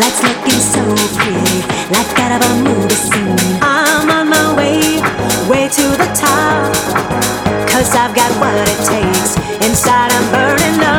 Life's looking so pretty, like that of a movie scene. I'm on my way, way to the top. Cause I've got what it takes, inside I'm burning up.